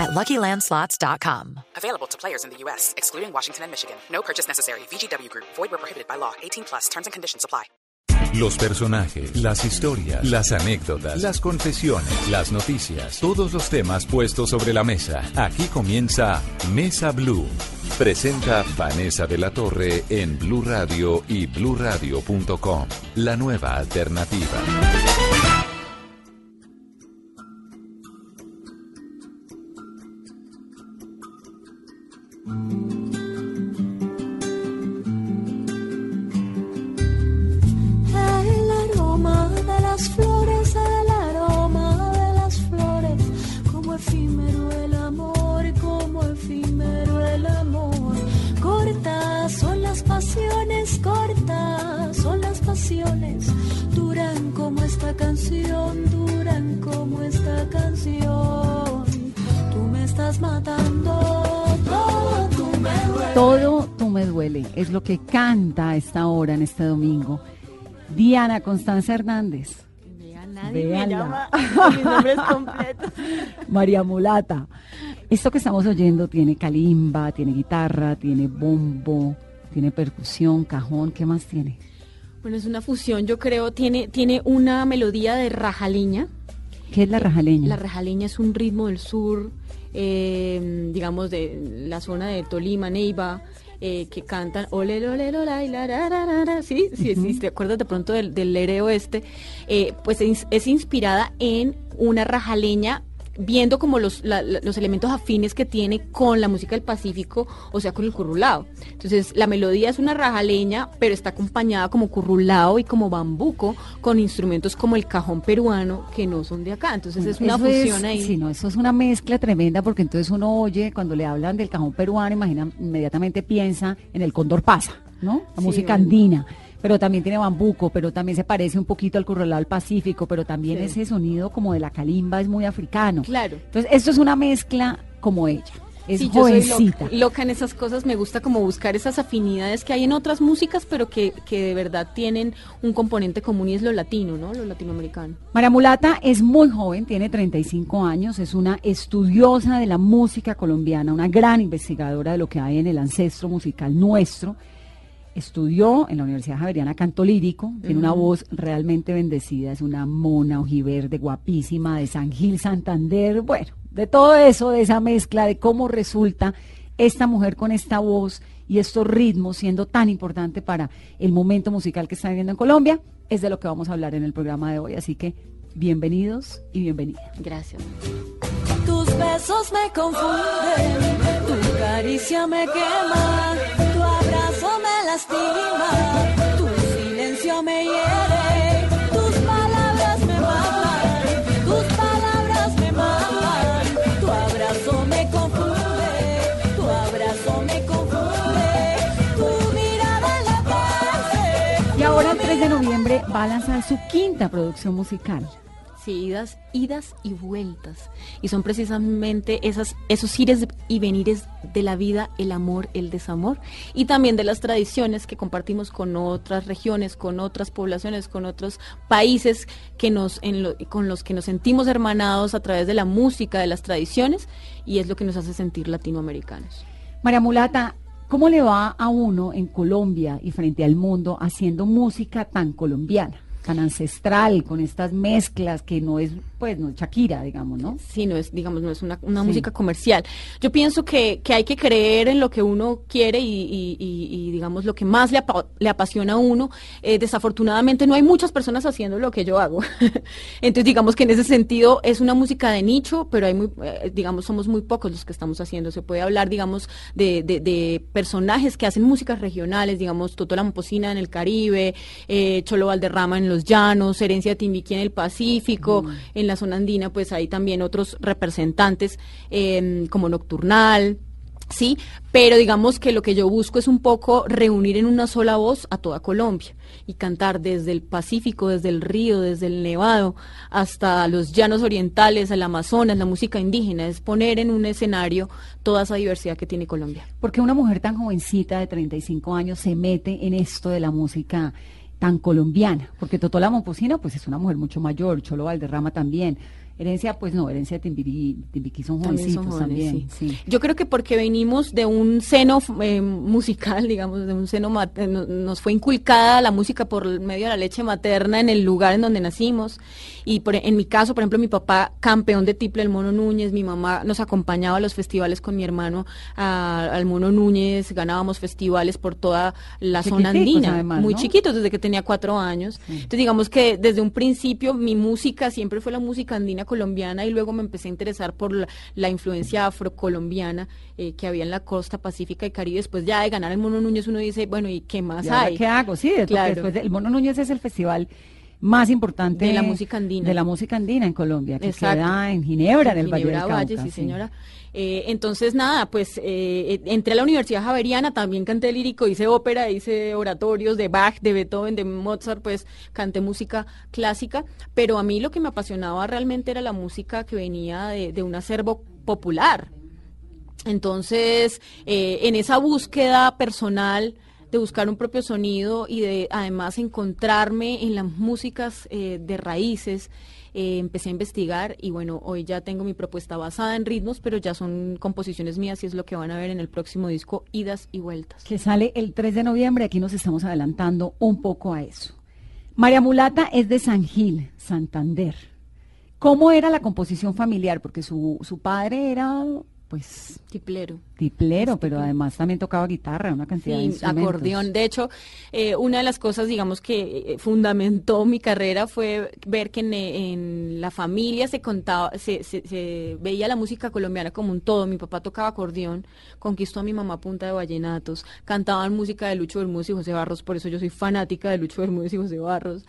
at LuckyLandSlots.com. Available to players in the U.S., excluding Washington and Michigan. No purchase necessary. VGW Group. Void where prohibited by law. 18 plus. Terms and conditions apply. Los personajes, las historias, las anécdotas, las confesiones, las noticias, todos los temas puestos sobre la mesa. Aquí comienza Mesa Blue. Presenta Vanessa de la Torre en Blue Radio y bluradio.com. La nueva alternativa. El aroma de las flores, el aroma de las flores, como efímero el amor, como efímero el amor. Cortas son las pasiones, cortas son las pasiones, duran como esta canción, duran como esta canción. Estás matando, todo tú me duele. Todo tú me duele, es lo que canta a esta hora en este domingo. Diana Constanza Hernández, nadie me llama con mis nombres completos. María Mulata. Esto que estamos oyendo tiene calimba, tiene guitarra, tiene bombo, tiene percusión, cajón, ¿qué más tiene? Bueno, es una fusión, yo creo, tiene, tiene una melodía de rajaliña. ¿Qué es la rajaleña? La rajaleña es un ritmo del sur, eh, digamos, de la zona de Tolima, Neiva, eh, que cantan ole, ole, ole, la, ra. sí, sí, sí, te acuerdas de pronto del, del lereo este, eh, pues es, es inspirada en una rajaleña viendo como los, la- los elementos afines que tiene con la música del Pacífico, o sea, con el currulao. Entonces, la melodía es una rajaleña, pero está acompañada como currulao y como bambuco, con instrumentos como el cajón peruano, que no son de acá. Entonces, es una fusión ahí. Sí, no, eso es una mezcla tremenda porque entonces uno oye, cuando le hablan del cajón peruano, imagina, inmediatamente piensa en el cóndor pasa, ¿no? La Sí, música bueno. andina. Pero también tiene bambuco, pero también se parece un poquito al curralao del Pacífico, pero también Sí. ese sonido como de la calimba es muy africano. Claro. Entonces, esto es una mezcla como ella. Es Sí, yo soy jovencita. loca, loca en esas cosas, me gusta como buscar esas afinidades que hay en otras músicas, pero que, que de verdad tienen un componente común y es lo latino, ¿no? Lo latinoamericano. María Mulata es muy joven, tiene 35 años, es una estudiosa de la música colombiana, una gran investigadora de lo que hay en el ancestro musical nuestro. Estudió en la Universidad Javeriana canto lírico, tiene una voz realmente bendecida, es una mona ojiverde guapísima de San Gil Santander, bueno, de todo eso, de esa mezcla, de cómo resulta esta mujer con esta voz y estos ritmos siendo tan importante para el momento musical que está viviendo en Colombia, es de lo que vamos a hablar en el programa de hoy. Así que bienvenidos y bienvenidas. Gracias. Tus besos me confunden, tu caricia me quema, tu abrazo lastima, tu silencio me hiere, tus palabras me matan, tus palabras me matan, tu abrazo me confunde, tu abrazo me confunde, tu mirada la Y ahora el 3 de noviembre va a lanzar su quinta producción musical. Sí, idas, idas y vueltas. Y son precisamente esas, esos ires y venires de la vida, el amor, el desamor. Y también de las tradiciones que compartimos con otras regiones, con otras poblaciones, con otros países que nos, con los que nos sentimos hermanados a través de la música, de las tradiciones. Y es lo que nos hace sentir latinoamericanos. María Mulata, ¿cómo le va a uno en Colombia y frente al mundo haciendo música tan colombiana, tan ancestral, con estas mezclas que no es, pues, no es Shakira, digamos, ¿no? Sí, no es, digamos, no es una, una Sí. música comercial. Yo pienso que, que hay que creer en lo que uno quiere y, y- y- y, digamos, lo que más le, apa- le apasiona a uno. Eh, desafortunadamente no hay muchas personas haciendo lo que yo hago. Entonces, digamos que en ese sentido es una música de nicho, pero hay muy, eh, digamos, somos muy pocos los que estamos haciendo. Se puede hablar, digamos, de, de- de personajes que hacen músicas regionales, digamos, Toto La Momposina en el Caribe, eh, Cholo Valderrama en los Llanos, Herencia Timbiquí en el Pacífico, en la zona andina, pues hay también otros representantes eh, como Nocturnal. Sí, pero digamos que lo que yo busco es un poco reunir en una sola voz a toda Colombia y cantar desde el Pacífico, desde el río, desde el Nevado, hasta los llanos orientales, el Amazonas, la música indígena, es poner en un escenario toda esa diversidad que tiene Colombia. Porque una mujer tan jovencita de 35 años se mete en esto de la música tan colombiana? Porque Totola Momposina pues es una mujer mucho mayor, Cholo Valderrama también. Herencia, pues no, herencia de Timbiquí, Timbiquí son También son jóvenes, también. sí. sí. Yo creo que porque venimos de un seno eh, musical, digamos, de un seno, eh, no- nos fue inculcada la música por medio de la leche materna en el lugar en donde nacimos. Y por- en mi caso, por ejemplo, mi papá, campeón de tiple, el Mono Núñez, mi mamá nos acompañaba a los festivales con mi hermano a- al Mono Núñez, ganábamos festivales por toda la zona andina, además, muy ¿no? chiquitos, desde que tenía cuatro años. Entonces, digamos que desde un principio mi música siempre fue la música andina colombiana y luego me empecé a interesar por la, la influencia afrocolombiana eh, que había en la costa pacífica y Caribe. Después ya de ganar el Mono Núñez uno dice, bueno, ¿y qué más ¿Y ahora hay? qué hago? Sí, Claro. después de- el Mono Núñez es el festival más importante De la música andina. de la música andina en Colombia, que Exacto. queda en Ginebra, en el Valle del Ginebra Cauca. Valle, sí, señora. Eh, entonces, nada, pues eh, eh, entré a la Universidad Javeriana, también canté lírico, hice ópera, hice oratorios de Bach, de Beethoven, de Mozart, pues canté música clásica, pero a mí lo que me apasionaba realmente era la música que venía de, de un acervo popular. Entonces, eh, en esa búsqueda personal de buscar un propio sonido y de además encontrarme en las músicas eh, de raíces, eh, empecé a investigar y bueno, hoy ya tengo mi propuesta basada en ritmos, pero ya son composiciones mías y es lo que van a ver en el próximo disco, Idas y Vueltas. que sale el 3 de noviembre. Aquí nos estamos adelantando un poco a eso. María Mulata es de San Gil, Santander. ¿Cómo era la composición familiar? Porque su, su padre era, pues, Tiplero. tiplero, pero además también tocaba guitarra, una cantidad de Sí, instrumentos. acordeón. De hecho, eh, una de las cosas, digamos, que eh, fundamentó mi carrera fue ver que en, en la familia se contaba, se, se- se veía la música colombiana como un todo. Mi papá tocaba acordeón, conquistó a mi mamá a punta de vallenatos, cantaban música de Lucho Bermúdez y José Barros, por eso yo soy fanática de Lucho Bermúdez y José Barros.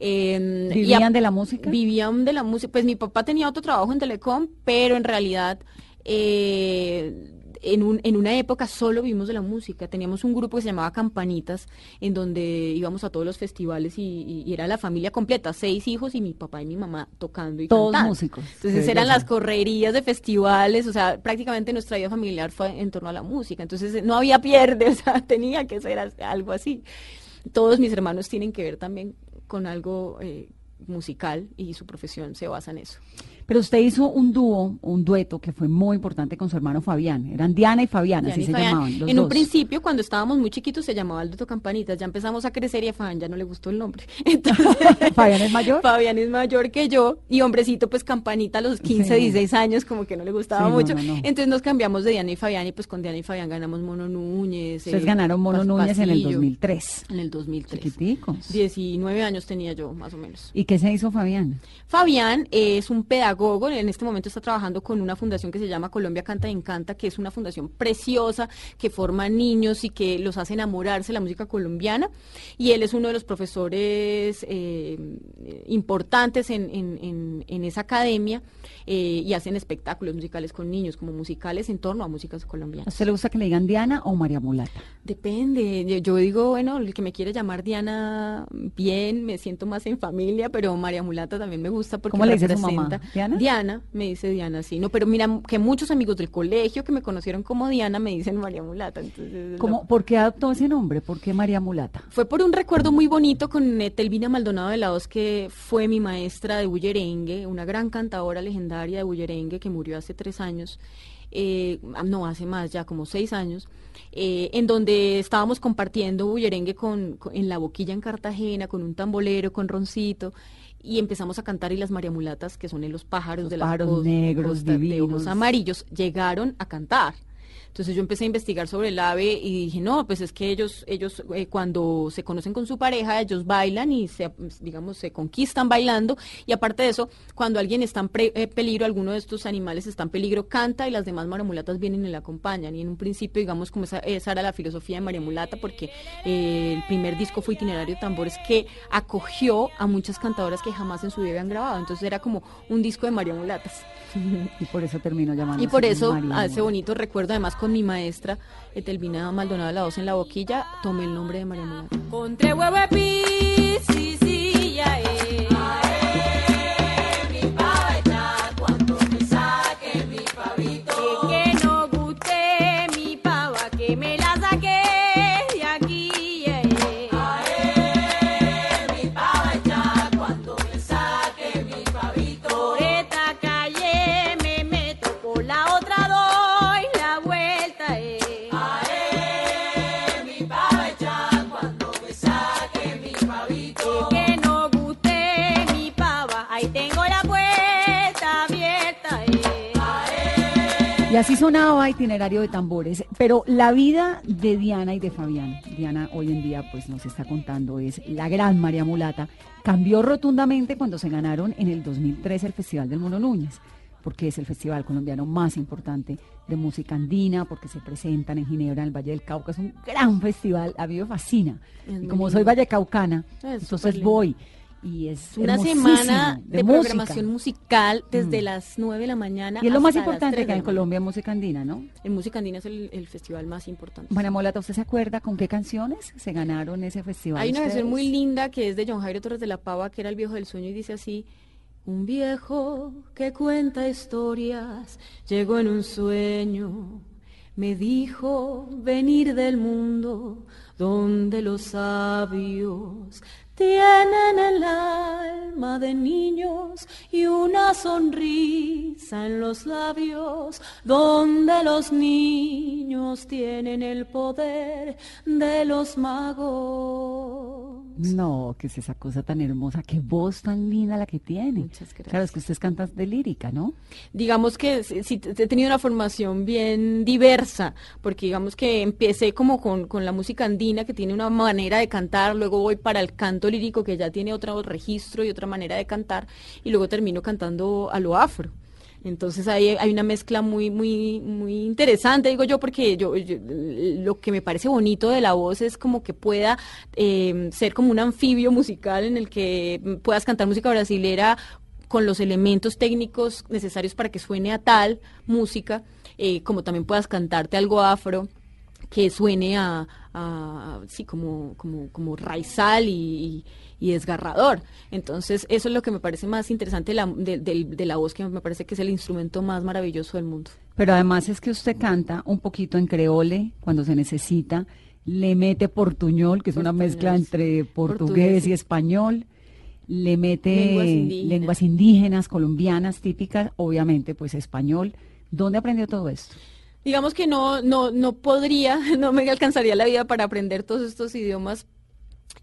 Eh, y ¿Vivían a- de la música? Vivían de la música. Pues mi papá tenía otro trabajo en Telecom, pero en realidad eh, en, un, en una época solo vivimos de la música. Teníamos un grupo que se llamaba Campanitas, en donde íbamos a todos los festivales y, y- y era la familia completa, seis hijos y mi papá y mi mamá tocando y Todos cantando. músicos. Entonces eran las correrías de festivales, o sea, prácticamente nuestra vida familiar fue en torno a la música. Entonces no había pierde, o sea, tenía que ser algo así. Todos mis hermanos tienen que ver también con algo eh, musical y su profesión se basa en eso. Pero usted hizo un dúo, un dueto que fue muy importante con su hermano Fabián. Eran Diana y Fabián, Diana así y se Fabián. llamaban. Los en un principio, cuando estábamos muy chiquitos, se llamaba el Dueto Campanitas. Ya empezamos a crecer y a Fabián ya no le gustó el nombre. Entonces, ¿Fabián es mayor? Fabián es mayor que yo. Y hombrecito, pues Campanita a los 15, Sí. 16 años, como que no le gustaba Sí, mucho. no, no. Entonces nos cambiamos de Diana y Fabián. Y pues con Diana y Fabián ganamos Mono Núñez. Ustedes eh, ganaron Mono Pas- Núñez en el Pasillo. 2003. En el 2003. Chiquiticos. 19 años tenía yo, más o menos. ¿Y qué se hizo Fabián? Fabián es un pedagogo, en este momento está trabajando con una fundación que se llama Colombia Canta y Encanta, que es una fundación preciosa que forma niños y que los hace enamorarse de la música colombiana. Y él es uno de los profesores eh, importantes en, en- en- en esa academia eh, y hacen espectáculos musicales con niños, como musicales en torno a músicas ¿A colombianas. usted le gusta que le digan Diana o María Mulata? Depende, yo, digo, bueno, el que me quiere llamar Diana, bien, me siento más en familia, pero María Mulata también me gusta porque ¿Cómo le dice su representa. mamá? ¿Diana? Diana, me dice Diana, sí, no, pero mira, que muchos amigos del colegio que me conocieron como Diana me dicen María Mulata, entonces... ¿Cómo, lo- ¿Por qué adoptó ese nombre? ¿Por qué María Mulata? Fue por un recuerdo muy bonito con Telvina Maldonado de la Hoz, que fue mi maestra de bullerengue, una gran cantadora legendaria de bullerengue que murió hace tres años, eh, no, hace más, ya como seis años, eh, en donde estábamos compartiendo bullerengue con, con- en la boquilla en Cartagena, con un tambolero, con roncito. Y empezamos a cantar y las mariamulatas, que son en los pájaros Los de la pájaros cos- negros, costa de divinos. ojos amarillos, llegaron a cantar. Entonces yo empecé a investigar sobre el ave y dije, no, pues es que ellos, ellos eh, cuando se conocen con su pareja, ellos bailan y se, digamos, se conquistan bailando. Y aparte de eso, cuando alguien está en pre- eh, peligro, alguno de estos animales está en peligro, canta y las demás mariamulatas vienen y le acompañan. Y en un principio, digamos, como esa, esa era la filosofía de María Mulata, porque eh, el primer disco fue Itinerario de Tambores, que acogió a muchas cantadoras que jamás en su vida habían grabado. Entonces era como un disco de María Mulatas. Y por eso terminó llamando. Y por eso hace bonito recuerdo además con mi maestra, Etelvina Maldonado, la voz en la boquilla, tomé el nombre de María Mulata. Y así sonaba itinerario de tambores. Pero la vida de Diana y de Fabián, Diana hoy en día pues nos está contando, es la gran María Mulata, cambió rotundamente cuando se ganaron en el 2003 el Festival del Mono Núñez, porque es el festival colombiano más importante de música andina, porque se presentan en Ginebra, en el Valle del Cauca, es un gran festival, a mí me fascina. Es y como lindo. soy vallecaucana, Es entonces voy. Y es Una semana de, programación musical desde Mm. las 9 de la mañana. Y es lo más importante 3 que en. Colombia, música andina, ¿no? El Música Andina es el, el festival más importante. María Molata, ¿usted se acuerda con qué canciones se ganaron ese festival? Hay una ustedes? muy linda que es de John Jairo Torres de la Pava, que era el viejo del sueño, y dice así, un viejo que cuenta historias, llegó en un sueño, me dijo venir del mundo donde los sabios tienen el alma de niños y una sonrisa en los labios, donde los niños tienen el poder de los magos. No, que es esa cosa tan hermosa, qué voz tan linda la que tiene. Muchas gracias. Claro, es que usted canta de lírica, ¿no? digamos que sí, sí, he tenido una formación bien diversa, porque digamos que empecé como con, con la música andina, que tiene una manera de cantar, luego voy para el canto lírico, que ya tiene otro registro y otra manera de cantar, y luego termino cantando a lo afro. Entonces ahí hay una mezcla muy, muy, muy interesante, digo yo, porque yo, lo que me parece bonito de la voz es como que pueda eh, ser como un anfibio musical en el que puedas cantar música brasilera con los elementos técnicos necesarios para que suene a tal música, eh, como también puedas cantarte algo afro que suene a, a- sí, como, como, como raizal y, y- y desgarrador. Entonces, eso es lo que me parece más interesante de la, de, de- de la voz, que me parece que es el instrumento más maravilloso del mundo. Pero además es que usted canta un poquito en creole cuando se necesita, le mete portuñol, que es una mezcla entre portugués Portugués, y español, le mete Lenguas indígenas. lenguas indígenas, colombianas típicas, obviamente pues español. ¿Dónde aprendió todo esto? Digamos que no, no, no podría, no me alcanzaría la vida para aprender todos estos idiomas,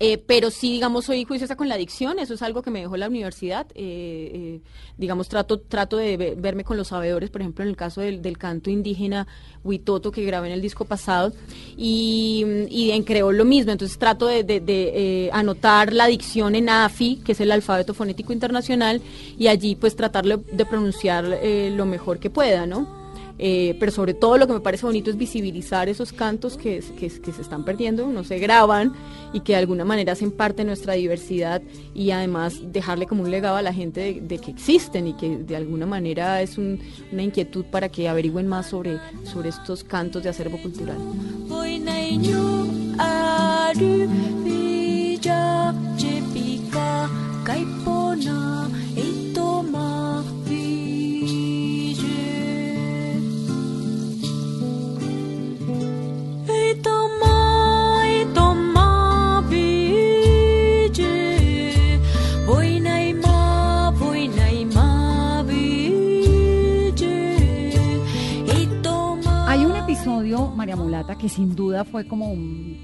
eh, pero sí, digamos, soy juiciosa con la dicción, eso es algo que me dejó la universidad. eh, eh, digamos, trato, trato de ve- verme con los sabedores, por ejemplo, en el caso del, canto indígena Huitoto que grabé en el disco pasado, y, y en creol lo mismo, entonces trato de, de- eh, anotar la dicción en AFI, que es el alfabeto fonético internacional, y allí pues tratarlo de pronunciar eh, lo mejor que pueda, ¿no? Eh, pero sobre todo lo que me parece bonito es visibilizar esos cantos que, que- se están perdiendo, no se graban y que de alguna manera hacen parte de nuestra diversidad y además dejarle como un legado a la gente de, que existen y que de alguna manera es un- una inquietud para que averigüen más sobre, sobre estos cantos de acervo cultural. Que sin duda fue como un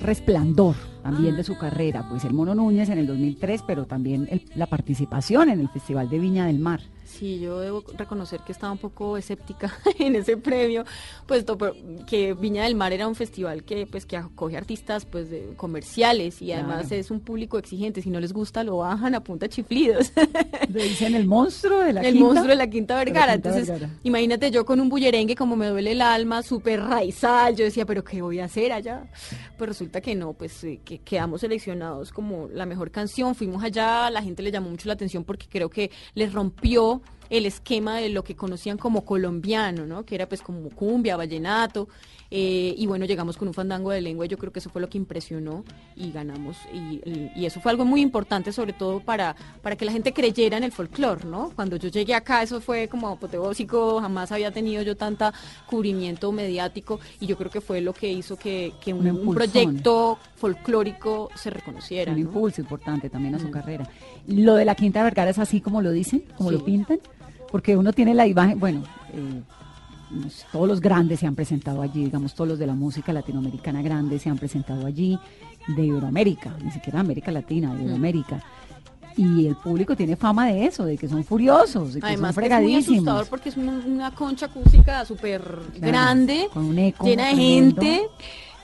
resplandor también de su carrera, pues el Mono Núñez en el 2003, pero también el- la participación en el Festival de Viña del Mar. Sí, yo debo reconocer que estaba un poco escéptica en ese premio, puesto que Viña del Mar era un festival que pues que acoge artistas pues de- comerciales y además Claro. es un público exigente, si no les gusta lo bajan a punta chiflidos. Le dicen el monstruo de la el quinta. monstruo de la Quinta la Vergara. Quinta Entonces, Vergara. imagínate yo con un bullerengue como me duele el alma, súper raizal. Yo decía, pero ¿qué voy a hacer allá? Pues resulta que no, pues eh, que quedamos seleccionados como la mejor canción. Fuimos allá, la gente le llamó mucho la atención porque creo que les rompió el esquema de lo que conocían como colombiano, ¿no? Que era pues como cumbia, vallenato, eh, y bueno, llegamos con un fandango de lengua y yo creo que eso fue lo que impresionó y ganamos. Y, eso fue algo muy importante, sobre todo para, para que la gente creyera en el folclore, ¿no? Cuando yo llegué acá, eso fue como apoteósico, jamás había tenido yo tanta cubrimiento mediático y yo creo que fue lo que hizo que, que un, Un un impulsón. proyecto folclórico se reconociera. un ¿no? impulso importante también a Mm. su carrera. Lo de la Quinta Vergara es así como lo dicen, como Sí. lo pintan, porque uno tiene la imagen, bueno, eh, todos los grandes se han presentado allí, digamos, todos los de la música latinoamericana grande se han presentado allí, de Iberoamérica, ni siquiera América Latina, de Iberoamérica. Y el público tiene fama de eso, de que son furiosos, de que Además son que es muy fregadísimos. asustador porque es una, concha acústica súper grande, con un eco llena de gente.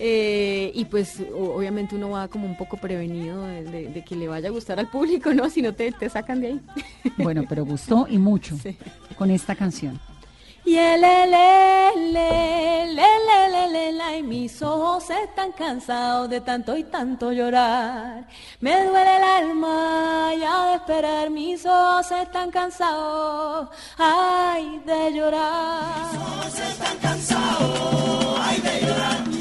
Eh, y pues obviamente uno va como un poco prevenido de, de- de que le vaya a gustar al público, ¿no? Si no te, te sacan de ahí. Bueno, pero gustó y mucho Sí. con esta canción. Y el ele, le, le, le, le, le, la, y mis ojos están cansados de tanto y tanto llorar. Me duele el alma ya de esperar, mis ojos están cansados, ay, de llorar. Mis ojos están cansados, ay, de llorar.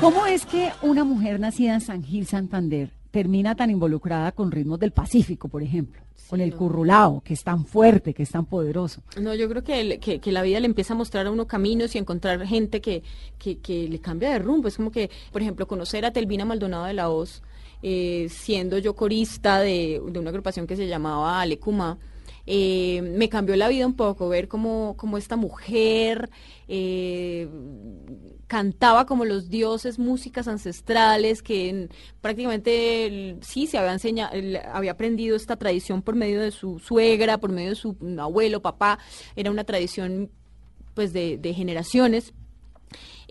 ¿Cómo es que una mujer nacida en San Gil, Santander, termina tan involucrada con ritmos del Pacífico, por ejemplo? con el no. currulao, que es tan fuerte, que es tan poderoso. No, yo creo que, el- que, que la vida le empieza a mostrar a uno caminos y encontrar gente que, que, que le cambia de rumbo. Es como que, por ejemplo, conocer a Telvina Maldonado de la Hoz, eh, siendo yo corista de, de una agrupación que se llamaba Alecuma, eh, me cambió la vida un poco, ver cómo, cómo esta mujer eh, cantaba como los dioses, músicas ancestrales, que en- prácticamente sí se había enseñado, había aprendido esta tradición por medio de su suegra, por medio de su abuelo, papá, era una tradición pues de generaciones.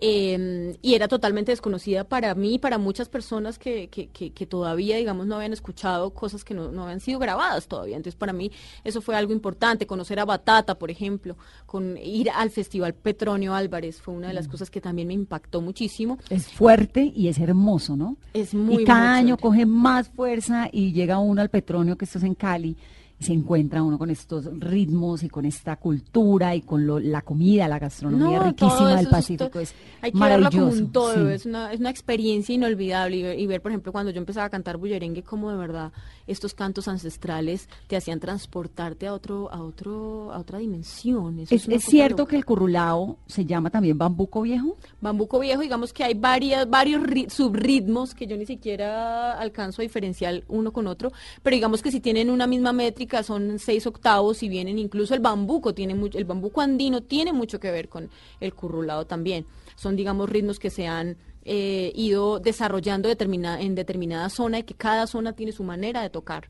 Eh, y era totalmente desconocida para mí y para muchas personas que, que, que, que todavía, digamos, no habían escuchado cosas que no, no habían sido grabadas todavía. Entonces, para mí eso fue algo importante. Conocer a Batata, por ejemplo, con ir al Festival Petronio Álvarez fue una de las cosas que también me impactó muchísimo. Es fuerte y es hermoso, ¿no? Es muy y cada muy año coge más fuerza y llega uno al Petronio, que esto es en Cali, se encuentra uno con estos ritmos y con esta cultura y con lo- la comida, la gastronomía No, riquísima del Pacífico. Es hay que verlo maravilloso. como un todo, sí. es, una, es una experiencia inolvidable y ver, y ver, por ejemplo, cuando yo empezaba a cantar bullerengue, como de verdad estos cantos ancestrales te hacían transportarte a otro, a otro, a otra dimensión. Eso ¿Es, cierto loca. que el currulao se llama también bambuco viejo? Bambuco viejo, digamos que hay varias, varios ri- subritmos que yo ni siquiera alcanzo a diferenciar uno con otro, pero digamos que si tienen una misma métrica son seis octavos y vienen incluso el bambuco, tiene mucho, el bambuco andino tiene mucho que ver con el currulado también. Son, digamos, ritmos que se han eh, ido desarrollando determina- en determinada zona y que cada zona tiene su manera de tocar.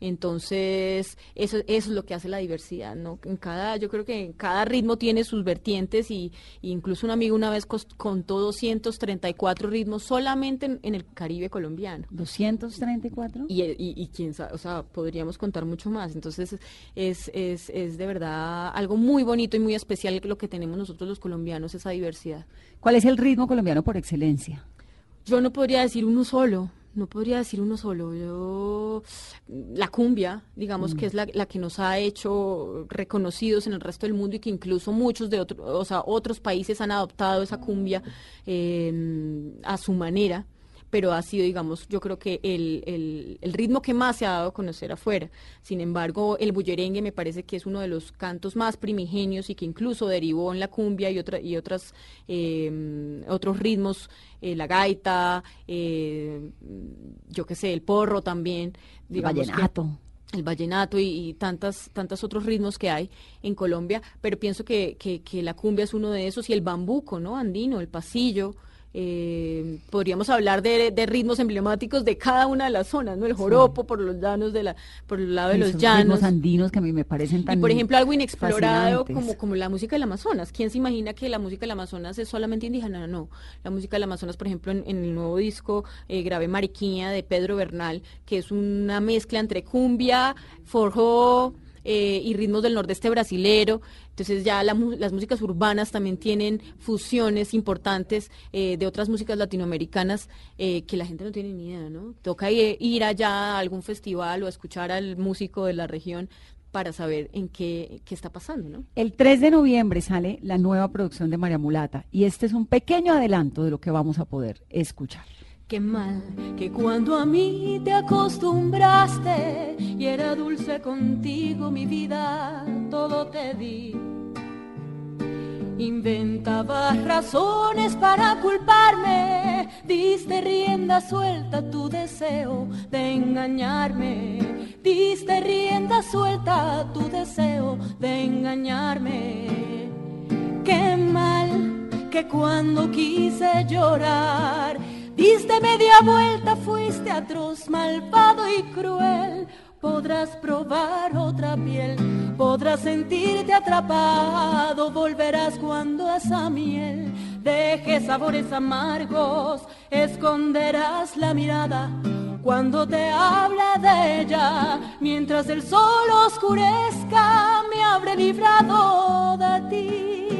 Entonces, eso, eso es lo que hace la diversidad, ¿no? En cada, yo creo que en cada ritmo tiene sus vertientes y, y incluso un amigo una vez contó 234 ritmos solamente en, en el Caribe colombiano. 234. Y, y, y quién sabe, o sea, podríamos contar mucho más. Entonces, es, es, es de verdad algo muy bonito y muy especial lo que tenemos nosotros los colombianos, esa diversidad. ¿Cuál es el ritmo colombiano por excelencia? Yo no podría decir uno solo, no podría decir uno solo. Yo, la cumbia, digamos que es la, la que nos ha hecho reconocidos en el resto del mundo y que incluso muchos de otros, o sea, otros países han adoptado esa cumbia eh, a su manera. Pero ha sido, digamos, yo creo que el, el, el ritmo que más se ha dado a conocer afuera. Sin embargo, el bullerengue me parece que es uno de los cantos más primigenios y que incluso derivó en la cumbia y, otra, y otras, eh, otros ritmos, eh, la gaita, eh, yo qué sé, el porro también. El que- vallenato. el vallenato y, y tantas tantos otros ritmos que hay en Colombia, pero pienso que, que, que la cumbia es uno de esos y el bambuco, ¿no? Andino, el pasillo, Eh, podríamos hablar de, de ritmos emblemáticos de cada una de las zonas, ¿no? El joropo por los llanos de la, por el lado de los llanos. ritmos andinos que a mí me parecen tan Y por ejemplo, algo inexplorado fascinantes. como, como la música del Amazonas. ¿Quién se imagina que la música del Amazonas es solamente indígena? No. La música del Amazonas, por ejemplo, en, en el nuevo disco eh, grabé Mariquinha de Pedro Bernal, que es una mezcla entre cumbia, forró eh, y ritmos del nordeste brasilero. Entonces ya las músicas urbanas también tienen fusiones importantes eh, de otras músicas latinoamericanas eh, que la gente no tiene ni idea, ¿no? Toca ir allá a algún festival o escuchar al músico de la región para saber en qué, qué está pasando, ¿no? El 3 de noviembre sale la nueva producción de María Mulata y este es un pequeño adelanto de lo que vamos a poder escuchar. Qué mal que cuando a mí te acostumbraste y era dulce contigo mi vida, todo te di. Inventabas razones para culparme, diste rienda suelta tu deseo de engañarme, diste rienda suelta tu deseo de engañarme. Qué mal que cuando quise llorar, diste media vuelta, fuiste atroz, malvado y cruel. Podrás probar otra piel, podrás sentirte atrapado, volverás cuando esa miel deje sabores amargos, esconderás la mirada cuando te habla de ella, mientras el sol oscurezca, me habré librado de ti.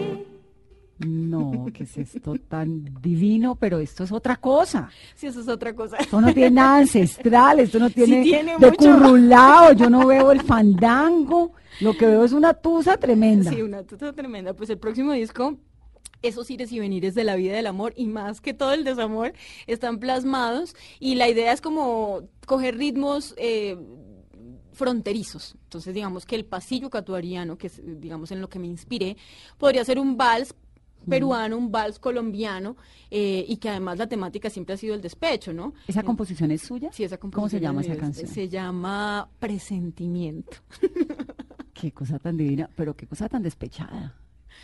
No, que es esto tan divino, pero esto es otra cosa. Si eso es otra cosa. Esto no tiene nada ancestral, esto no tiene, tiene de mucho. currulao, yo no veo el fandango, lo que veo es una tusa tremenda. Sí, una tuta tremenda. Pues el próximo disco, esos ires y venires de la vida del amor y más que todo el desamor están plasmados y la idea es como coger ritmos eh, fronterizos. Entonces, digamos que el pasillo catuariano, que es, digamos, en lo que me inspiré, podría ser un vals peruano, un vals colombiano, eh, y que además la temática siempre ha sido el despecho, ¿no? ¿Esa Eh, composición es suya? Sí, esa ¿Cómo se composición llama es esa canción? Se llama Presentimiento. Qué cosa tan divina, pero qué cosa tan despechada.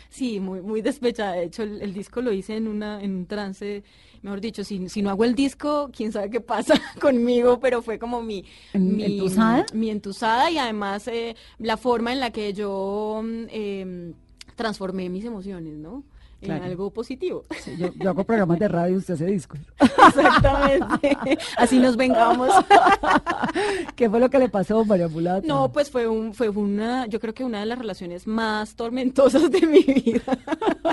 Sí, muy, muy despechada. De hecho, el, el disco lo hice en una, en un trance, mejor dicho, si, si no hago el disco, quién sabe qué pasa conmigo, pero fue como mi, ¿En- mi entusada? mi entusada y además eh, la forma en la que yo mm, em, transformé mis emociones, ¿no? Claro. En algo positivo. Sí, yo, yo hago programas de radio y usted hace discos. Exactamente. Así nos vengamos. ¿Qué fue lo que le pasó, María Mulata? No, pues fue un, fue una, yo creo que una de las relaciones más tormentosas de mi vida.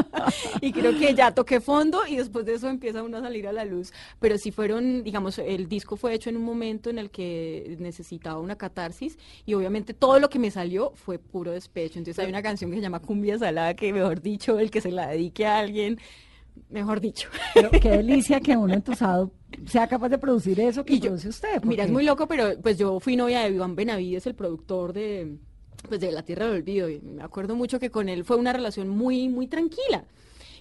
y creo que ya toqué fondo y después de eso empieza uno a salir a la luz. Pero sí fueron, digamos, el disco fue hecho en un momento en el que necesitaba una catarsis y obviamente todo lo que me salió fue puro despecho. Entonces hay una canción que se llama Cumbia Salada que, mejor dicho, el que se la dedique a alguien, mejor dicho. Pero qué delicia que uno entusado sea capaz de producir eso que Y yo- produce usted. Mira, es muy loco, pero pues yo fui novia de Iván Benavides, el productor de pues de La Tierra del Olvido. Y me acuerdo mucho que con él fue una relación muy, muy tranquila.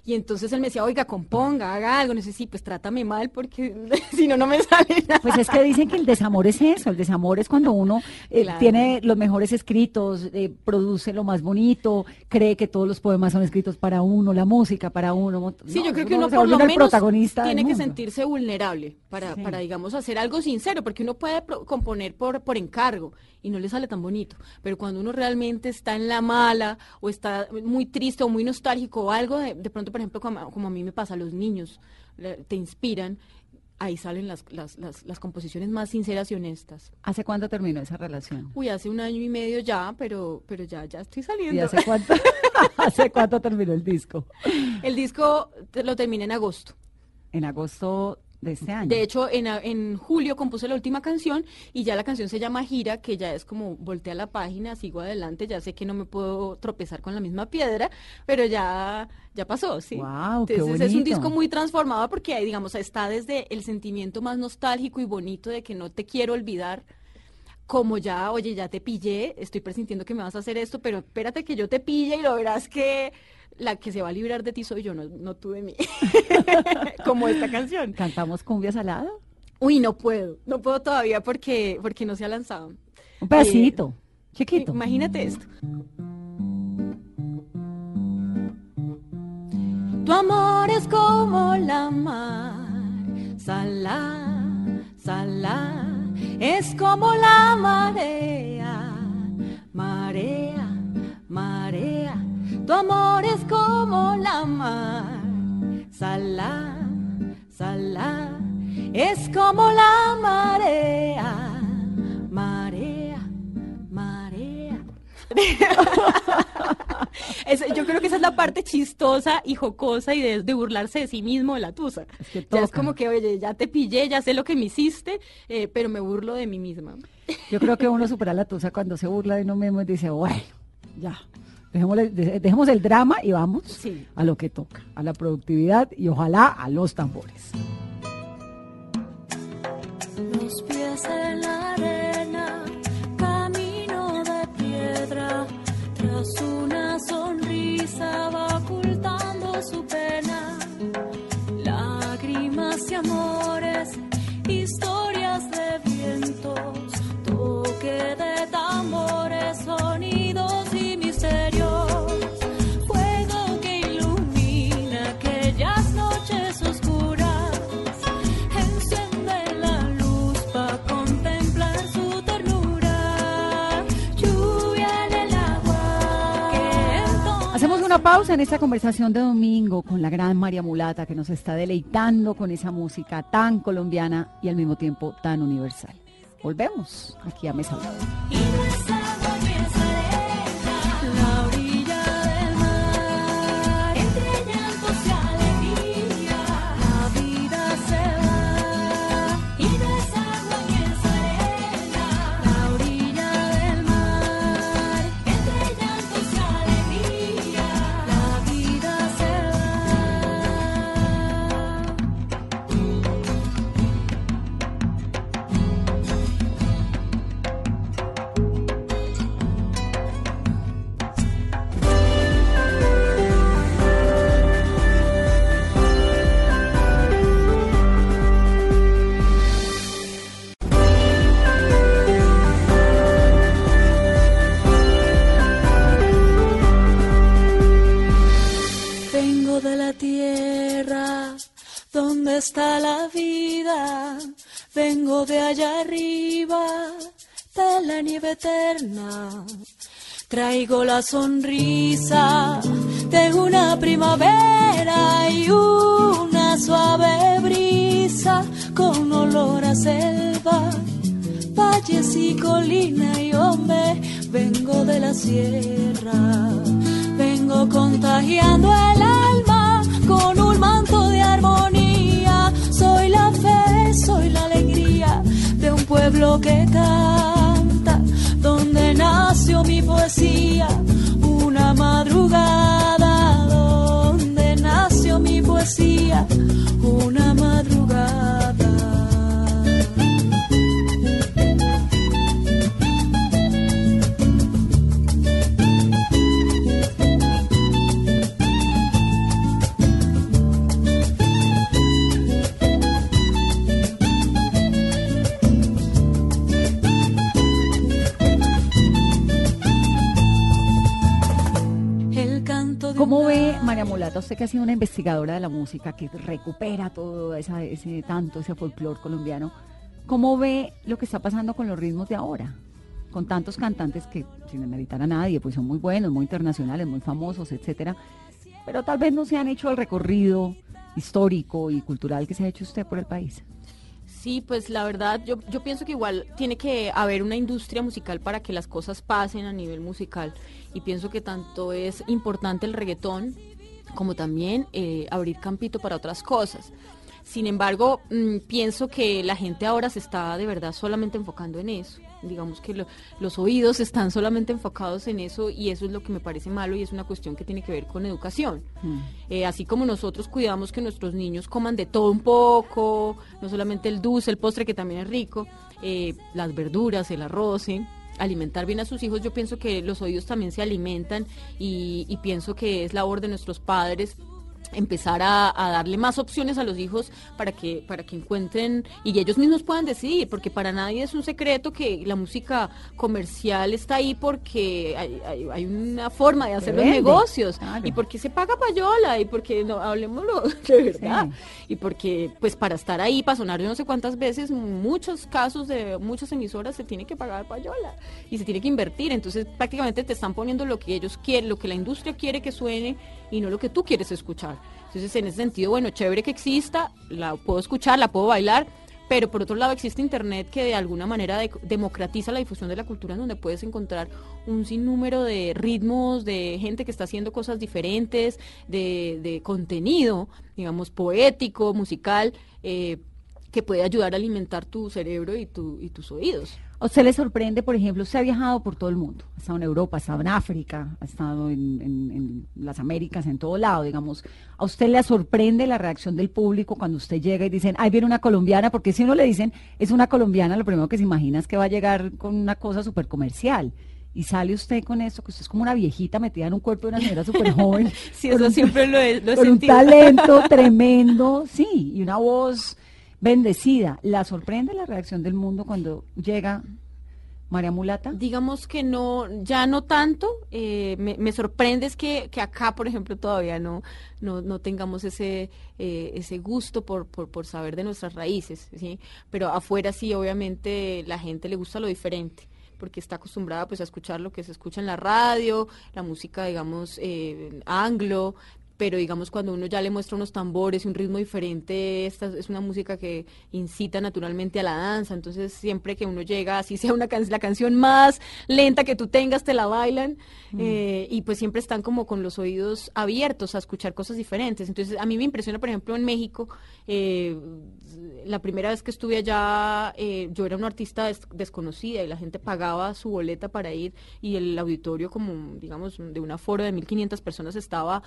Y entonces él me decía, oiga, componga, haga algo. No sé, sí, pues trátame mal porque si no, no me sale nada. Pues es que dicen que el desamor es eso, el desamor es cuando uno eh, Claro. tiene los mejores escritos, eh, produce lo más bonito, cree que todos los poemas son escritos para uno, la música para uno. Sí, no, yo creo que uno por lo menos protagonista tiene que sentirse vulnerable para, Sí. para, digamos, hacer algo sincero, porque uno puede componer por, por encargo y no le sale tan bonito. Pero cuando uno realmente está en la mala o está muy triste o muy nostálgico o algo, de, de pronto, por ejemplo, como, como a mí me pasa, los niños le- te inspiran, ahí salen las, las, las, las composiciones más sinceras y honestas. ¿Hace cuánto terminó esa relación? Uy, hace un año y medio ya, pero, pero ya, ya estoy ¿Y saliendo. hace cuánto, hace cuánto terminó el disco? El disco te- lo terminé en agosto. En agosto de este año. De hecho, en, en julio compuse la última canción y ya la canción se llama Gira, que ya es como voltea la página, sigo adelante, ya sé que no me puedo tropezar con la misma piedra, pero ya, ya pasó, sí. Qué Entonces es un bonito. disco muy transformado porque ahí, digamos, está desde el sentimiento más nostálgico y bonito de que no te quiero olvidar, como ya, oye, ya te pillé, estoy presintiendo que me vas a hacer esto, pero espérate que yo te pille y lo verás que la que se va a librar de ti soy yo, no, no tú de mí. como esta canción. ¿Cantamos cumbia salada? Uy, no puedo, no puedo todavía porque, porque no se ha lanzado. Un pedacito, chiquito. Imagínate esto. Tu amor es como la mar, salá, salá, es como la marea, marea, marea. Tu amor es como la mar, salá, salá, es como la marea, marea, marea. Es- yo creo que esa es la parte chistosa y jocosa y de, de burlarse de sí mismo de la tusa. Es que ya es como que, oye, ya te pillé, ya sé lo que me hiciste, eh, pero me burlo de mí misma. Yo creo que uno supera la tusa cuando se burla de uno mismo y dice, bueno, ya, dejemos el drama y vamos Sí. a lo que toca, a la productividad y ojalá a los tambores. Los pies en la arena, camino de piedra, una sonrisa va ocultando su pena. Lágrimas y amores, historias de vientos, toque de tambores, pausa en esta conversación de domingo con la gran María Mulata que nos está deleitando con esa música tan colombiana y al mismo tiempo tan universal. Volvemos aquí a Mesa Blue. De la nieve eterna. Traigo la sonrisa de una primavera y una suave brisa con olor a selva valles y colina y hombre, vengo de la sierra, vengo contagiando el alma con un manto de armonía, soy la fe, soy la alegría de un pueblo que canta, donde nació mi poesía, una madrugada, donde nació mi poesía, una madrugada. ¿Cómo ve María Mulata, usted que ha sido una investigadora de la música, que recupera todo ese tanto, ese folclore colombiano, cómo ve lo que está pasando con los ritmos de ahora? Con tantos cantantes que, sin demeritar a nadie, pues son muy buenos, muy internacionales, muy famosos, etcétera, pero tal vez no se han hecho el recorrido histórico y cultural que se ha hecho usted por el país. Sí, pues la verdad, yo, yo pienso que igual tiene que haber una industria musical para que las cosas pasen a nivel musical. Y pienso que tanto es importante el reggaetón como también eh, abrir campito para otras cosas. Sin embargo, mm, pienso que la gente ahora se está de verdad solamente enfocando en eso. Digamos que lo- los oídos están solamente enfocados en eso y eso es lo que me parece malo y es una cuestión que tiene que ver con educación. Eh, así como nosotros cuidamos que nuestros niños coman de todo un poco, no solamente el dulce, el postre que también es rico, eh, las verduras, el arroz, ¿sí? alimentar bien a sus hijos, yo pienso que los oídos también se alimentan y, y pienso que es labor de nuestros padres empezar a, a, darle más opciones a los hijos para que para que encuentren y ellos mismos puedan decidir porque para nadie es un secreto que la música comercial está ahí porque hay, hay, hay una forma de hacer los negocios claro. y porque se paga payola y porque no hablemoslo de verdad sí. y porque pues para estar ahí para sonar yo no sé cuántas veces muchos casos de muchas emisoras se tiene que pagar payola y se tiene que invertir entonces prácticamente te están poniendo lo que ellos quieren lo que la industria quiere que suene y no lo que tú quieres escuchar entonces, en ese sentido, bueno, chévere que exista, la puedo escuchar, la puedo bailar, pero por otro lado existe Internet que de alguna manera de, democratiza la difusión de la cultura en donde puedes encontrar un sinnúmero de ritmos, de gente que está haciendo cosas diferentes, de, contenido, digamos, poético, musical, eh, que puede ayudar a alimentar tu cerebro y tus oídos. ¿A usted le sorprende, por ejemplo, usted ha viajado por todo el mundo? Ha estado en Europa, ha estado en África, ha estado en, en, en, las Américas, en todo lado, digamos. ¿A usted le sorprende la reacción del público cuando usted llega y dicen, ahí viene una colombiana? Porque si uno le dicen, es una colombiana, lo primero que se imagina es que va a llegar con una cosa súper comercial. Y sale usted con eso, que usted es como una viejita metida en un cuerpo de una señora súper joven. sí, eso un, siempre lo he, lo he con sentido. un talento tremendo, sí, y una voz bendecida. ¿La sorprende la reacción del mundo cuando llega María Mulata? Digamos que no, ya no tanto. Eh, me, sorprende es que, que, acá, por ejemplo, todavía no, no, no tengamos ese, eh, ese gusto por, por, por, saber de nuestras raíces, ¿sí? Pero afuera sí, obviamente, la gente le gusta lo diferente porque está acostumbrada pues a escuchar lo que se escucha en la radio, la música digamos eh, anglo, pero digamos cuando uno ya le muestra unos tambores y un ritmo diferente, esta es una música que incita naturalmente a la danza, entonces siempre que uno llega, así sea una can la canción más lenta que tú tengas, te la bailan, mm. eh, y pues siempre están como con los oídos abiertos a escuchar cosas diferentes. Entonces a mí me impresiona, por ejemplo, en México, eh, la primera vez que estuve allá, eh, yo era una artista des desconocida y la gente pagaba su boleta para ir y el auditorio como, digamos, de un aforo de 1.500 personas estaba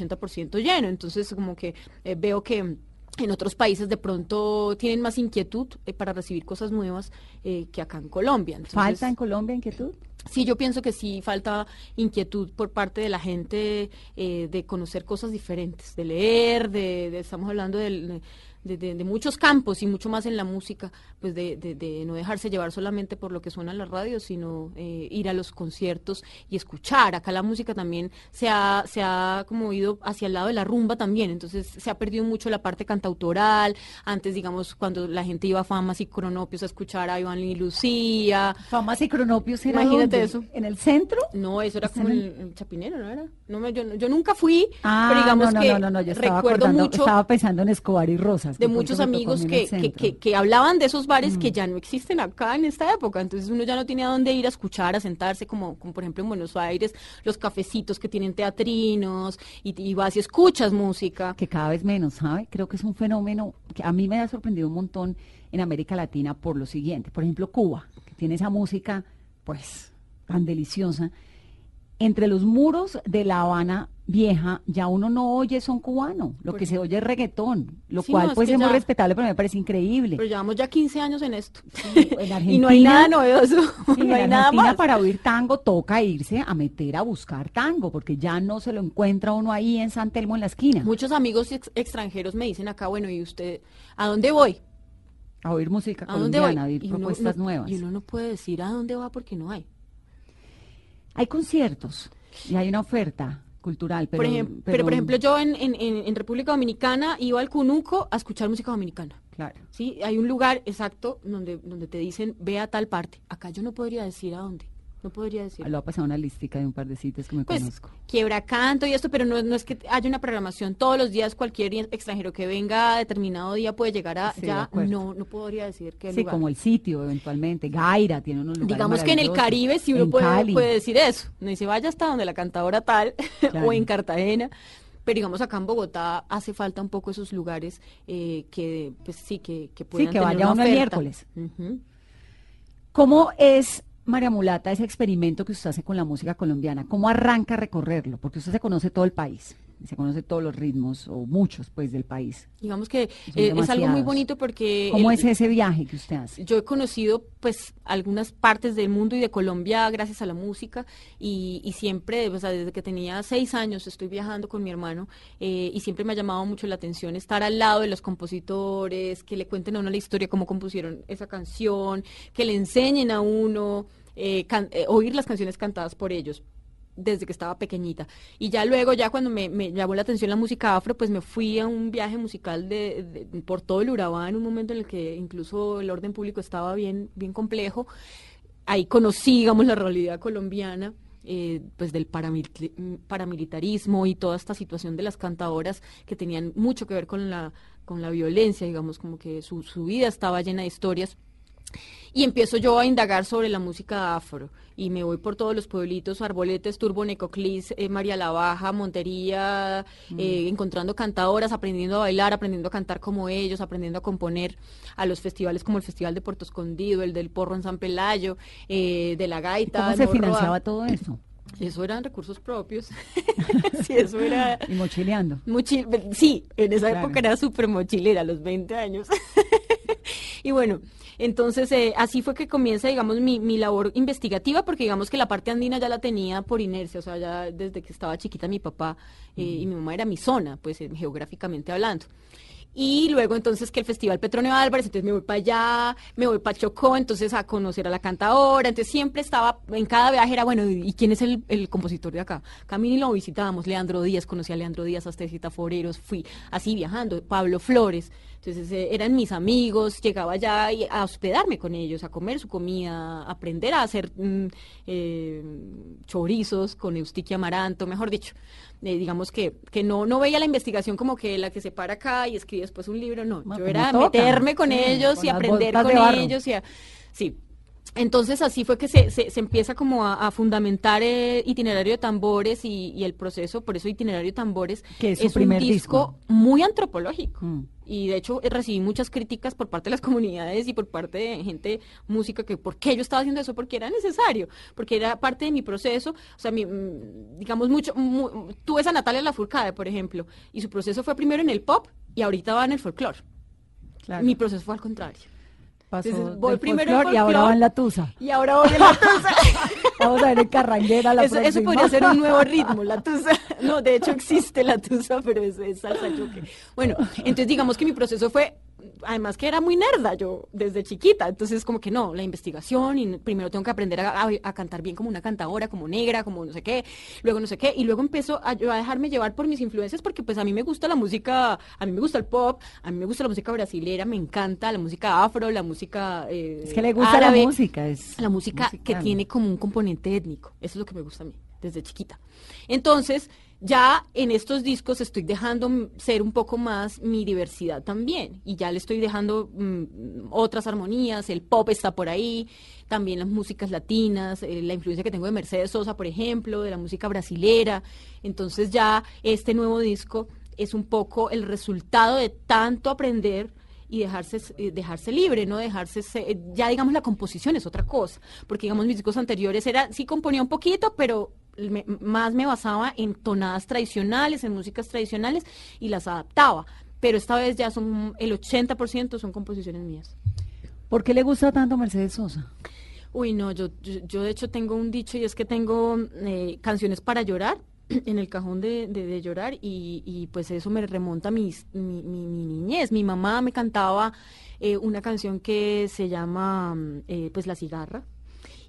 el 80% lleno. Entonces, como que eh, veo que en otros países de pronto tienen más inquietud eh, para recibir cosas nuevas eh, que acá en Colombia. Entonces, ¿Falta en Colombia inquietud? Sí, yo pienso que sí falta inquietud por parte de la gente eh, de conocer cosas diferentes, de leer, de, de estamos hablando del de, de, de, muchos campos y mucho más en la música, pues de, de no dejarse llevar solamente por lo que suena en la radio, sino eh, ir a los conciertos y escuchar. Acá la música también se ha, se ha como ido hacia el lado de la rumba también, entonces se ha perdido mucho la parte cantautoral. Antes, digamos, cuando la gente iba a Famas y Cronopios a escuchar a Iván y Lucía. Famas y Cronopios era Imagínate dónde? eso. ¿En el centro? No, eso era como el, el, Chapinero, ¿no era? No, me, yo, yo nunca fui, ah, pero digamos no, no, que no, no, no, yo estaba recuerdo mucho. Estaba pensando en Escobar y De muchos amigos que, que, que, que, hablaban de esos bares mm. que ya no existen acá en esta época. Entonces uno ya no tiene a dónde ir a escuchar, a sentarse, como, como por ejemplo en Buenos Aires, los cafecitos que tienen teatrinos y, y vas y escuchas música. Que cada vez menos, ¿sabe? Creo que es un fenómeno que a mí me ha sorprendido un montón en América Latina por lo siguiente. Por ejemplo, Cuba, que tiene esa música, pues, tan deliciosa. Entre los muros de La Habana vieja, ya uno no oye son cubano, lo que se oye es reggaetón, lo sí, cual no, pues es, es ya, muy respetable, pero me parece increíble. Pero llevamos ya 15 años en esto. Sí, en Argentina, y no hay nada novedoso, sí, no hay en nada Argentina más. para oír tango toca irse a meter a buscar tango, porque ya no se lo encuentra uno ahí en San Telmo en la esquina. Muchos amigos ex extranjeros me dicen acá, bueno, ¿y usted a dónde voy? A oír música ¿A dónde colombiana, voy? a oír Y propuestas no, nuevas. Y uno no puede decir a dónde va porque no hay. Hay conciertos y hay una oferta cultural, pero... por ejemplo, pero, pero, por ejemplo, yo en, en, en, República Dominicana iba al Cunuco a escuchar música dominicana. Claro. Sí, hay un lugar exacto donde, donde te dicen, ve a tal parte. Acá yo no podría decir a dónde. No podría decir. Lo ha pasado una listica de un par de sitios que me pues, conozco. Quiebra canto y esto, pero no, no, es que haya una programación todos los días. Cualquier extranjero que venga a determinado día puede llegar a. Sí, ya no, no podría decir que. Sí, lugar. como el sitio, eventualmente. Gaira tiene unos lugares. Digamos que en el Caribe sí uno puede, puede, decir eso. No dice vaya hasta donde la cantadora tal claro. o en Cartagena pero digamos acá en Bogotá hace falta un poco esos lugares eh, que pues sí que, que puedan sí, que tener vaya una uno oferta. el miércoles uh -huh. ¿cómo es María Mulata ese experimento que usted hace con la música colombiana? ¿cómo arranca a recorrerlo? porque usted se conoce todo el país se conoce todos los ritmos, o muchos, pues, del país. Digamos que eh, es algo muy bonito porque... ¿Cómo el- es ese viaje que usted hace? Yo he conocido pues algunas partes del mundo y de Colombia gracias a la música y, y siempre, o sea, desde que tenía seis años estoy viajando con mi hermano eh, y siempre me ha llamado mucho la atención estar al lado de los compositores, que le cuenten a uno la historia, cómo compusieron esa canción, que le enseñen a uno eh, can- eh, oír las canciones cantadas por ellos desde que estaba pequeñita. Y ya luego, ya cuando me, llamó la atención la música afro, pues me fui a un viaje musical de, por todo el Urabá en un momento en el que incluso el orden público estaba bien, bien complejo. Ahí conocí, digamos, la realidad colombiana. eh, pues del paramil- paramilitarismo y toda esta situación de las cantadoras que tenían mucho que ver con la, con la violencia, digamos, como que su, su vida estaba llena de historias. Y empiezo yo a indagar sobre la música afro. Y me voy por todos los pueblitos, Arboletes, Turbo, Necoclis, eh, María la Baja, Montería, eh, encontrando cantadoras, aprendiendo a bailar, aprendiendo a cantar como ellos, aprendiendo a componer a los festivales como el Festival de Puerto Escondido, el del Porro en San Pelayo, eh, de la ¿Y Gaita. ¿Cómo se financiaba todo eso? Eso eran recursos propios. sí, eso era... Y mochileando. Mochil sí, en esa Claro. época era súper mochilera, a los 20 años. y bueno, entonces eh, así fue que comienza, digamos, mi, mi labor investigativa, porque digamos que la parte andina ya la tenía por inercia, o sea, ya desde que estaba chiquita mi papá eh, y mi mamá era mi zona, pues eh, geográficamente hablando. Y luego entonces que el Festival Petronio Álvarez, entonces me voy para allá, me voy para Chocó, entonces a conocer a la cantadora, entonces siempre estaba, en cada viaje era, bueno, ¿y quién es el, el compositor de acá? Camino y lo visitábamos, Leandro Díaz, conocí a Leandro Díaz, hasta Foreros, fui así viajando, Pablo Flores, entonces eh, eran mis amigos, llegaba allá a hospedarme con ellos, a comer su comida, a aprender a hacer mm, eh, chorizos con Eustiquia Amaranto, mejor dicho. Eh, digamos que, que no, no veía la investigación como que la que se para acá y escribe después un libro, no, yo como era meterme con sí, ellos con y aprender con ellos y a- sí. Entonces así fue que se, se, se empieza como a, a fundamentar el itinerario de tambores y, y el proceso, por eso itinerario de tambores Que es su un primer disco, disco. muy antropológico. Mm. Y de hecho eh, recibí muchas críticas por parte de las comunidades y por parte de gente música que por qué yo estaba haciendo eso, porque era necesario, porque era parte de mi proceso. O sea, mi, mm, digamos, mucho, mu- tú ves a Natalia Lafourcade, por ejemplo, y su proceso fue primero en el pop y ahorita va en el folclore. Claro. Mi proceso fue al contrario. Pasó Entonces, voy del primero en folclor y ahora va en la tusa. Y ahora voy a la tusa. Vamos a ver en carranguera la eso, eso podría ser un nuevo ritmo, la tusa. No, de hecho existe la tusa, pero es, es salsa choque. Bueno, entonces digamos que mi proceso fue, además que era muy nerda yo desde chiquita, entonces como que no, la investigación y primero tengo que aprender a, a- a cantar bien como una cantadora, como negra, como no sé qué, luego no sé qué, y luego empiezo a, a dejarme llevar por mis influencias porque pues a mí me gusta la música, a mí me gusta el pop, a mí me gusta la música brasilera, me encanta la música afro, la música eh, Es que le gusta árabe. la música. Es La música que tiene como un componente étnico. Eso es lo que me gusta a mí, desde chiquita. Entonces, ya en estos discos estoy dejando ser un poco más mi diversidad también. Y ya le estoy dejando mm, otras armonías, el pop está por ahí, también las músicas latinas, eh, la influencia que tengo de Mercedes Sosa, por ejemplo, de la música brasilera. Entonces ya este nuevo disco es un poco el resultado de tanto aprender y dejarse eh, dejarse libre, no dejarse se- ya digamos la composición es otra cosa, porque digamos mis discos anteriores era sí componía un poquito, pero me- más me basaba en tonadas tradicionales, en músicas tradicionales y las adaptaba, pero esta vez ya son el 80% son composiciones mías. ¿Por qué le gusta tanto Mercedes Sosa? Uy, no, yo, yo, yo de hecho tengo un dicho y es que tengo eh, canciones para llorar en el cajón de, de- de llorar y, y, pues eso me remonta a mis- mi, mi- mi niñez. Mi mamá me cantaba eh, una canción que se llama eh, pues La cigarra.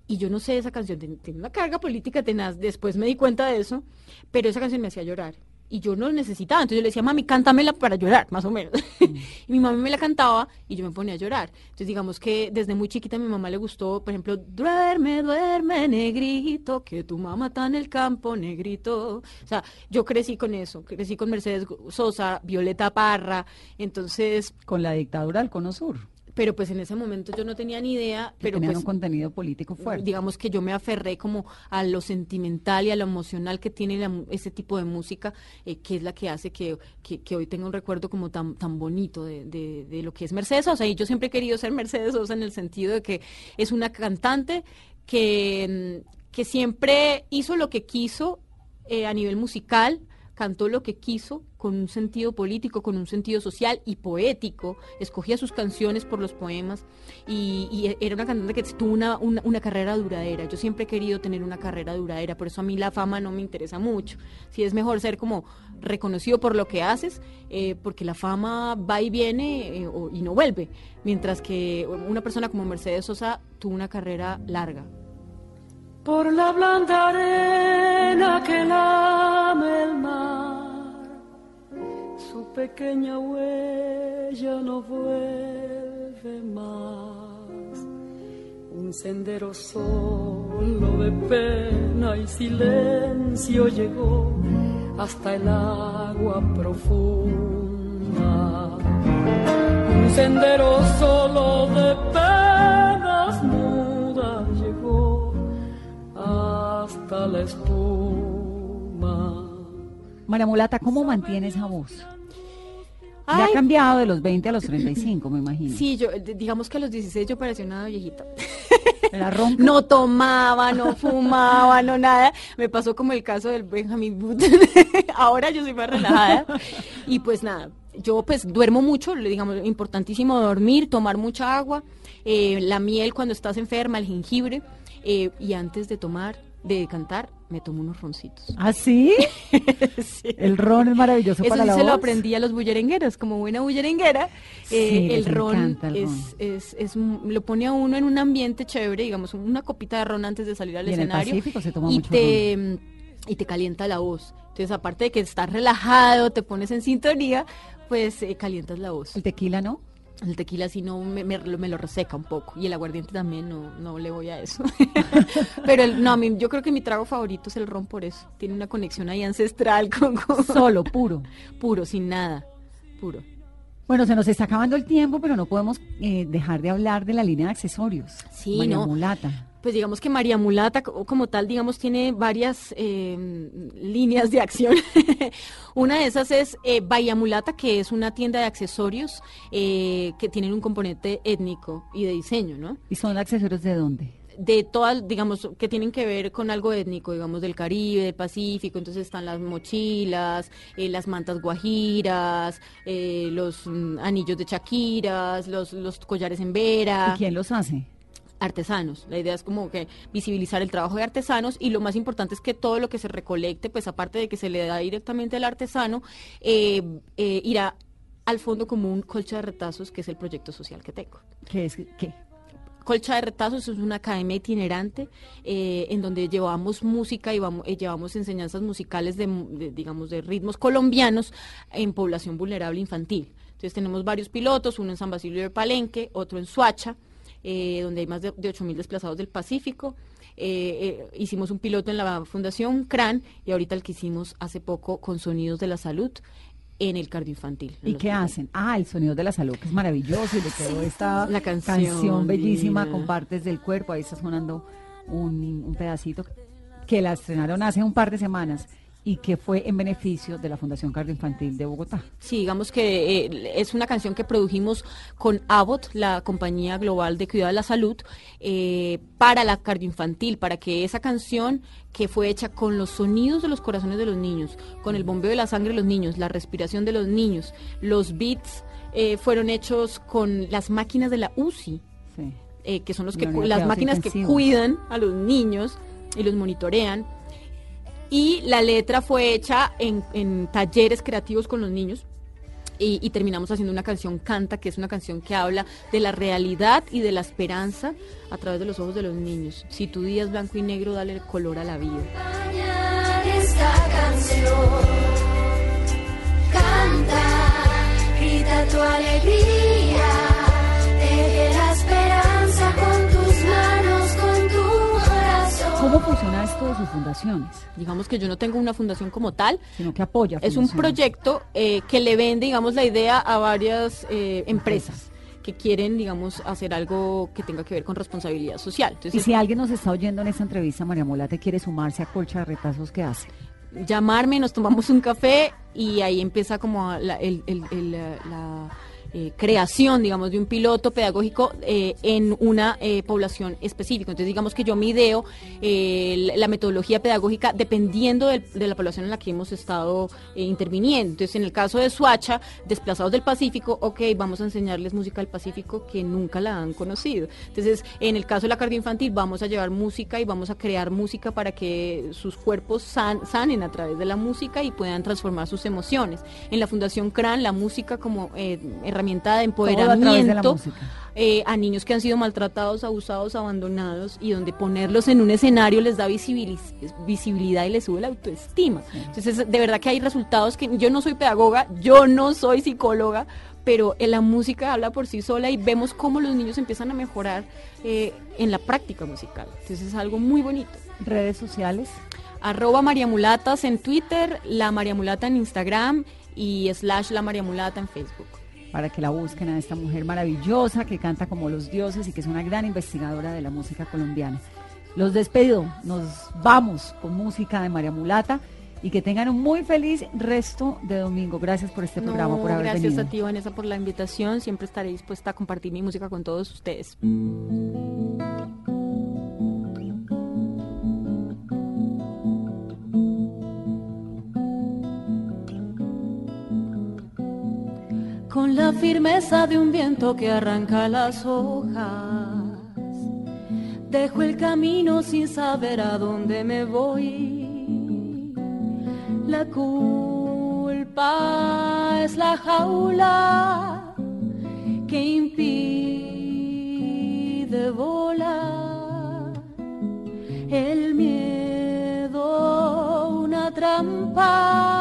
Y yo no sé, esa canción tiene una carga política tenaz, después me di cuenta de eso, pero esa canción me hacía llorar. Y yo no lo necesitaba, entonces yo le decía, mami, cántamela para llorar, más o menos. y mi mamá me la cantaba y yo me ponía a llorar. Entonces digamos que desde muy chiquita a mi mamá le gustó, por ejemplo, duerme, duerme, negrito, que tu mamá está en el campo, negrito. O sea, yo crecí con eso, crecí con Mercedes Sosa, Violeta Parra, entonces, Con la dictadura del Cono Sur. Pero pues en ese momento yo no tenía ni idea, Que pero tenían pues un contenido político fuerte. digamos que yo me aferré como a lo sentimental y a lo emocional que tiene la ese tipo de música, eh, que es la que hace que, que, que hoy tenga un recuerdo como tan, tan bonito de, de, de lo que es Mercedes Sosa. Y yo siempre he querido ser Mercedes Sosa en el sentido de que es una cantante que, mm, que siempre hizo lo que quiso eh, a nivel musical cantó lo que quiso con un sentido político, con un sentido social y poético, escogía sus canciones por los poemas y, era una cantante que tuvo una, carrera duradera. Yo siempre he querido tener una carrera duradera, por eso a mí la fama no me interesa mucho. Si es mejor ser como reconocido por lo que haces, eh, porque la fama va y viene eh, y no vuelve, mientras que una persona como Mercedes Sosa tuvo una carrera larga. Por la blanda arena que lame el mar, su pequeña huella no vuelve más. Un sendero solo de pena y silencio llegó hasta el agua profunda. Un sendero solo de penas mudas llegó hasta la espuma. María Mulata, ¿cómo mantiene esa voz? Ya ha cambiado de los 20 a los 35, me imagino. Sí, yo, digamos que a los 16 yo parecía una viejita. ronca? No tomaba, no fumaba, no nada. Me pasó como el caso del Benjamin Button. Ahora yo soy más relajada. Y pues nada, yo pues duermo mucho, digamos, importantísimo dormir, tomar mucha agua, eh, la miel cuando estás enferma, el jengibre. Eh, y antes de tomar, de cantar, me tomo unos roncitos. ¿Ah, sí? sí. El ron es maravilloso Eso para sí la se voz. lo aprendí a los bullerengueros, como buena bullerenguera. eh, Sí, el ron, el es, ron. Es, es, lo pone a uno en un ambiente chévere, digamos, una copita de ron antes de salir al Y en el escenario. Pacífico se toma y mucho te, y te calienta la voz. Entonces, aparte de que estás relajado, te pones en sintonía, pues eh, calientas la voz. El tequila, ¿no? El tequila sí no me, me, me lo reseca un poco y el aguardiente también no, no le voy a eso. Pero el, no, yo creo que mi trago favorito es el ron por eso. Tiene una conexión ahí ancestral con, con- Solo, puro. puro, sin nada, puro. Bueno, se nos está acabando el tiempo, pero no podemos eh, dejar de hablar de la línea de accesorios. Sí, María no. Mulata. Pues digamos que María Mulata co- como tal, digamos, tiene varias eh, líneas de acción. una de esas es eh, Bahía Mulata, que es una tienda de accesorios eh, que tienen un componente étnico y de diseño, ¿no? ¿Y son accesorios de dónde? de todas, digamos, que tienen que ver con algo étnico, digamos, del Caribe, del Pacífico, entonces están las mochilas, eh, las mantas guajiras, eh, los mm, anillos de chaquiras, los, los collares en vera ¿Y quién los hace? Artesanos. La idea es como que visibilizar el trabajo de artesanos y lo más importante es que todo lo que se recolecte, pues aparte de que se le da directamente al artesano, eh, eh, irá al fondo común Colcha de Retazos, que es el proyecto social que tengo. ¿Qué es qué? Colcha de Retazos es una academia itinerante eh, en donde llevamos música y vamos, eh, llevamos enseñanzas musicales de, de, digamos, de ritmos colombianos en población vulnerable infantil. Entonces tenemos varios pilotos, uno en San Basilio de Palenque, otro en Suacha, eh, donde hay más de, de 8.000 desplazados del Pacífico. Eh, eh, hicimos un piloto en la Fundación CRAN y ahorita el que hicimos hace poco con Sonidos de la Salud en el cardioinfantil. ¿Y qué hacen? Ah, el sonido de la salud, que es maravilloso, y le quedó esta La canción bellísima divina. con partes del cuerpo. Ahí está sonando un, un pedacito que la estrenaron hace un par de semanas y que fue en beneficio de la Fundación Cardioinfantil de Bogotá. Sí, digamos que eh, es una canción que produjimos con Abbott, la compañía global de cuidado de la salud, eh, para la cardioinfantil, para que esa canción que fue hecha con los sonidos de los corazones de los niños, con el bombeo de la sangre de los niños, la respiración de los niños, los beats eh, fueron hechos con las máquinas de la UCI, Sí. eh, que son los que de las máquinas que cuidan a los niños y los monitorean. Y la letra fue hecha en, en talleres creativos con los niños. Y, terminamos haciendo una canción Canta, que es una canción que habla de la realidad y de la esperanza a través de los ojos de los niños. Si tu día es blanco y negro, dale color a la vida. esta canción. Canta, grita tu alegría, teje la esperanza con ¿Cómo funciona esto de sus fundaciones? Digamos que yo no tengo una fundación como tal, Sino que apoya. Es un proyecto eh, que le vende, digamos, la idea a varias eh, empresas que quieren, digamos, hacer algo que tenga que ver con responsabilidad social. Y si alguien nos está oyendo en esta entrevista, María Molate quiere sumarse a Colcha de Retazos, ¿qué hace? llamarme, nos tomamos un café y ahí empieza como la- el, el- el, la- eh, creación, digamos, de un piloto pedagógico eh, en una eh, población específica. Entonces, digamos que yo me ideo la metodología pedagógica dependiendo de la población en la que hemos estado interviniendo. Entonces, en el caso de Suacha, desplazados del Pacífico, ok, vamos a enseñarles música del Pacífico que nunca la han conocido. Entonces, en el caso de la cardio infantil, vamos a llevar música y vamos a crear música para que sus cuerpos sanen a través de la música y puedan transformar sus emociones. En la Fundación CRAN, la música como herramienta herramienta de empoderamiento eh, a niños que han sido maltratados, abusados, abandonados y donde ponerlos en un escenario les da visibilidad y les sube la autoestima. Entonces, de verdad que hay resultados que yo no soy pedagoga, yo no soy psicóloga, pero en la música habla por sí sola y vemos cómo los niños empiezan a mejorar eh, en la práctica musical. Entonces es algo muy bonito. Redes sociales. Arroba Mariamulatas en Twitter, La Mariamulata en Instagram y slash La Mariamulata en Facebook para que la busquen a esta mujer maravillosa que canta como los dioses y que es una gran investigadora de la música colombiana. Los despido, nos vamos con música de María Mulata y que tengan un muy feliz resto de domingo. Gracias por este programa, por haber gracias venido. Gracias a ti, Vanessa, por la invitación. Siempre estaré dispuesta a compartir mi música con todos ustedes. Con la firmeza de un viento que arranca las hojas. Dejo el camino sin saber a dónde me voy. La culpa es la jaula que impide volar. El miedo, una trampa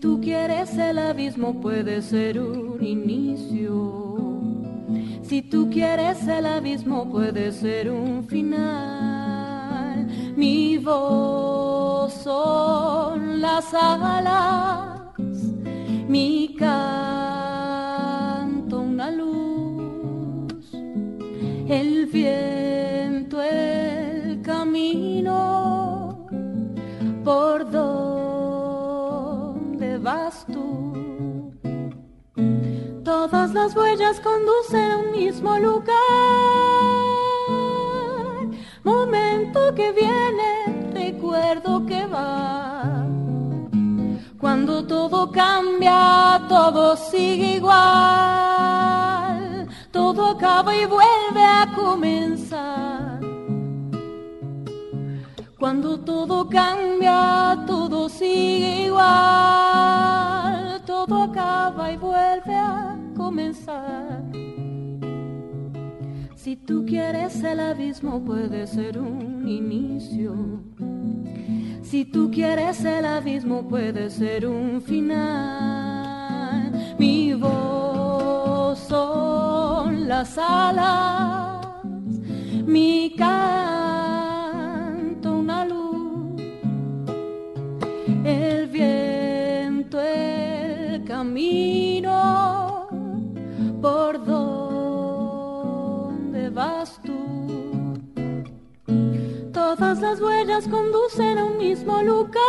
tú quieres el abismo puede ser un inicio. Si tú quieres el abismo puede ser un final. Mi voz son las alas, mi canto una luz, el viento, el camino por donde Todas las huellas conducen a un mismo lugar. Momento que viene, recuerdo que va. Cuando todo cambia, todo sigue igual. Todo acaba y vuelve a comenzar. Cuando todo cambia, todo sigue igual, todo acaba y vuelve a Si tú quieres el abismo puede ser un inicio. Si tú quieres el abismo puede ser un final. Mi voz son las alas, mi cara el viento, el camino, Las huellas conducen a un mismo lugar.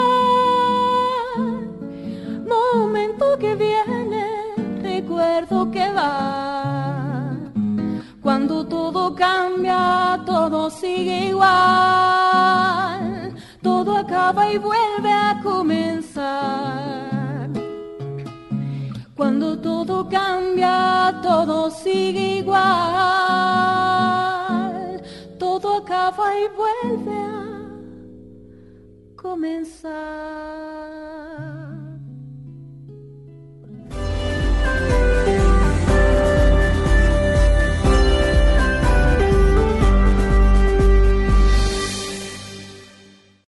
Momento que viene, recuerdo que va. Cuando todo cambia, todo sigue igual todo acaba y vuelve a comenzar. Cuando todo cambia, todo sigue igual. Todo acaba y vuelve a começar.